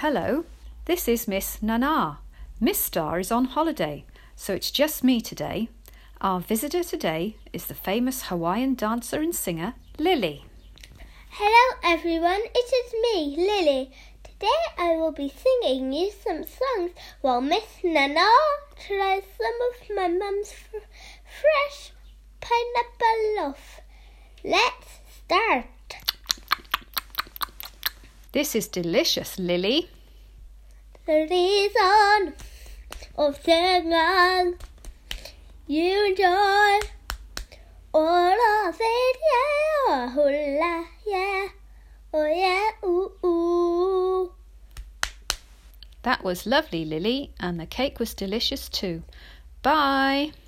Hello, this is Miss Nana. Miss Star is on holiday, so it's just me today. Our visitor today is the famous Hawaiian dancer and singer, Lily. Hello everyone, it is me, Lily. Today I will be singing you some songs while Miss Nana tries some of my mum's f- fresh pineapple loaf. Let's start. This is delicious, Lily. The reason of singing you enjoy all of it, yeah, hula, yeah, oh yeah, ooh ooh. That was lovely, Lily, and the cake was delicious too. Bye. Bye.